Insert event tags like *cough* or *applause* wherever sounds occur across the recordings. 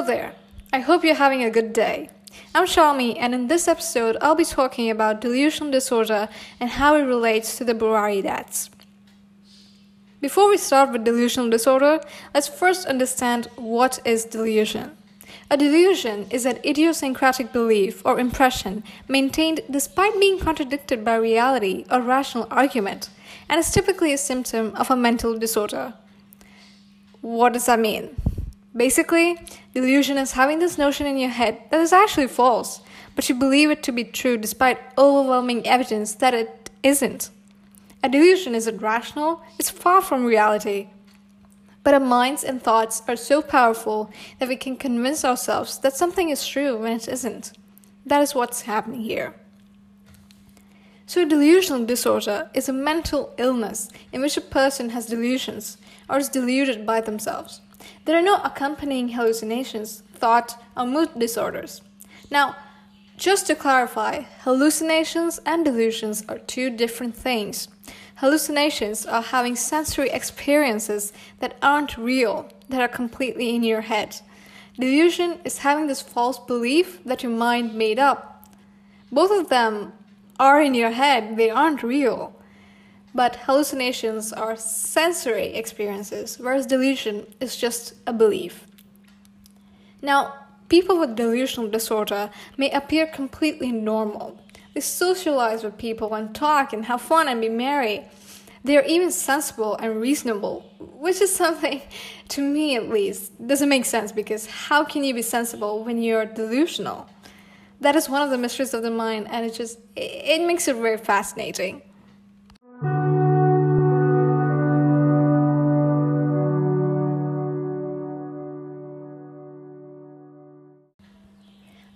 Hello there. I hope you're having a good day. I'm Shalmi, and in this episode, I'll be talking about delusional disorder and how it relates to the Burari deaths. Before we start with delusional disorder, let's first understand what is delusion. A delusion is an idiosyncratic belief or impression maintained despite being contradicted by reality or rational argument, and is typically a symptom of a mental disorder. What does that mean? Basically, delusion is having this notion in your head that is actually false, but you believe it to be true despite overwhelming evidence that it isn't. A delusion isn't rational, it's far from reality. But our minds and thoughts are so powerful that we can convince ourselves that something is true when it isn't. That is what's happening here. So, delusional disorder is a mental illness in which a person has delusions or is deluded by themselves. There are no accompanying hallucinations, thought, or mood disorders. Now, just to clarify, hallucinations and delusions are two different things. Hallucinations are having sensory experiences that aren't real, that are completely in your head. Delusion is having this false belief that your mind made up. Both of them are in your head, they aren't real. But hallucinations are sensory experiences, whereas delusion is just a belief. Now, people with delusional disorder may appear completely normal. They socialize with people and talk and have fun and be merry. They are even sensible and reasonable, which is *laughs* something, to me at least, doesn't make sense because how can you be sensible when you're delusional? That is one of the mysteries of the mind, and it just it makes it very fascinating.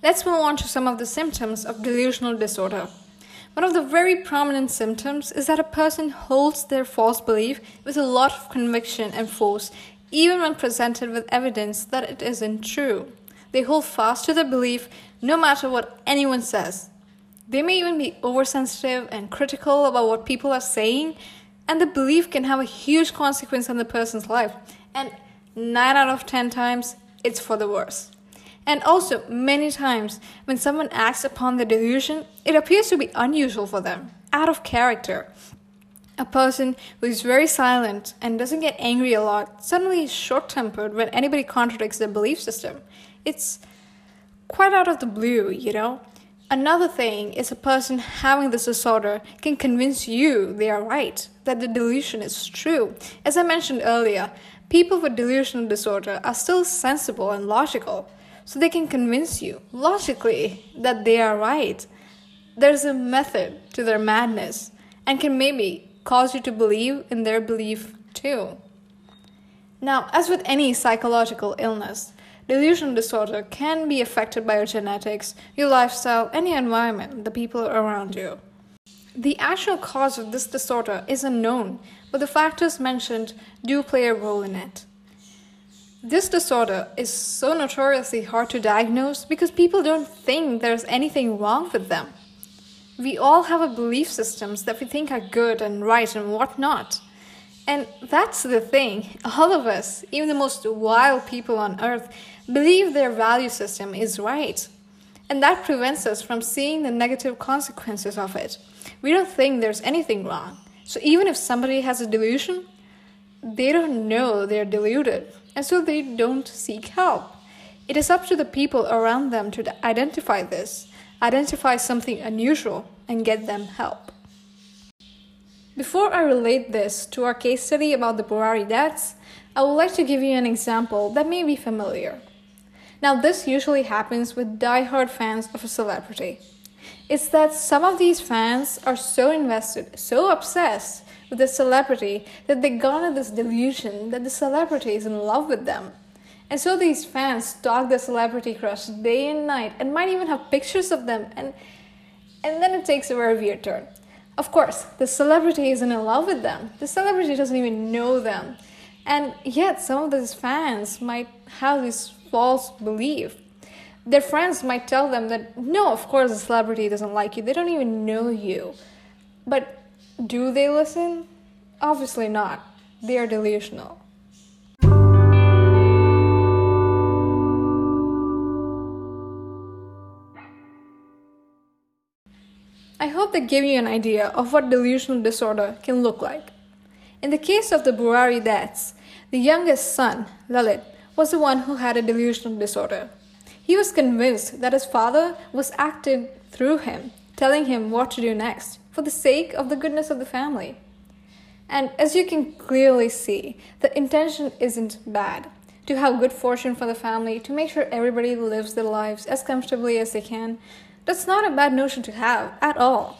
Let's move on to some of the symptoms of delusional disorder. One of the very prominent symptoms is that a person holds their false belief with a lot of conviction and force, even when presented with evidence that it isn't true. They hold fast to their belief no matter what anyone says. They may even be oversensitive and critical about what people are saying, and the belief can have a huge consequence on the person's life. And 9 out of 10 times, it's for the worse. And also, many times, when someone acts upon the delusion, it appears to be unusual for them, out of character. A person who is very silent and doesn't get angry a lot suddenly is short tempered when anybody contradicts their belief system. It's quite out of the blue, you know? Another thing is a person having this disorder can convince you they are right, that the delusion is true. As I mentioned earlier, people with delusional disorder are still sensible and logical so they can convince you logically that they are right. There's a method to their madness and can maybe cause you to believe in their belief too. Now, as with any psychological illness, delusion disorder can be affected by your genetics, your lifestyle, and your environment, the people around you. The actual cause of this disorder is unknown, but the factors mentioned do play a role in it. This disorder is so notoriously hard to diagnose because people don't think there's anything wrong with them. We all have a belief systems that we think are good and right and whatnot. And that's the thing. *laughs* All of us, even the most wild people on earth, believe their value system is right. And that prevents us from seeing the negative consequences of it. We don't think there's anything wrong. So even if somebody has a delusion, they don't know they're deluded and so they don't seek help. It is up to the people around them to identify this, identify something unusual, and get them help. Before I relate this to our case study about the Burari deaths, I would like to give you an example that may be familiar. Now, this usually happens with die-hard fans of a celebrity. It's that some of these fans are so invested, so obsessed with the celebrity that they garner this delusion that the celebrity is in love with them. And so these fans stalk the celebrity crush day and night and might even have pictures of them and and then it takes a very weird turn. Of course, the celebrity isn't in love with them. The celebrity doesn't even know them. And yet some of these fans might have this false belief. Their friends might tell them that no, of course the celebrity doesn't like you. They don't even know you. But do they listen? Obviously not. They are delusional. I hope that gave you an idea of what delusional disorder can look like. In the case of the Burari deaths, the youngest son, Lalit, was the one who had a delusional disorder. He was convinced that his father was acting through him telling him what to do next, for the sake of the goodness of the family. And as you can clearly see, the intention isn't bad to have good fortune for the family, to make sure everybody lives their lives as comfortably as they can. That's not a bad notion to have at all.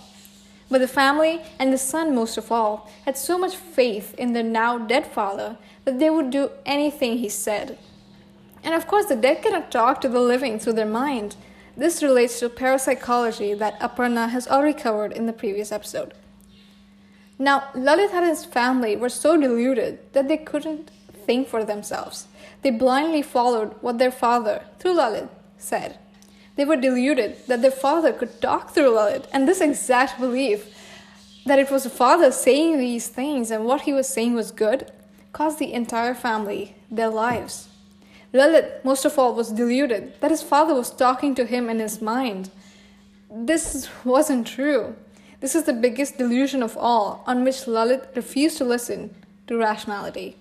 But the family, and the son most of all, had so much faith in their now dead father that they would do anything he said. And of course, the dead cannot talk to the living through their mind. This relates to parapsychology that Aparna has already covered in the previous episode. Now, Lalit and his family were so deluded that they couldn't think for themselves. They blindly followed what their father, through Lalit, said. They were deluded that their father could talk through Lalit, and this exact belief that it was the father saying these things and what he was saying was good cost the entire family their lives. Lalit, most of all, was deluded that his father was talking to him in his mind. This wasn't true. This is the biggest delusion of all, on which Lalit refused to listen to rationality.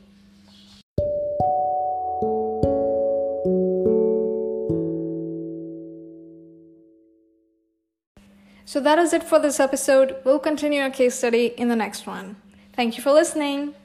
So that is it for this episode. We'll continue our case study in the next one. Thank you for listening.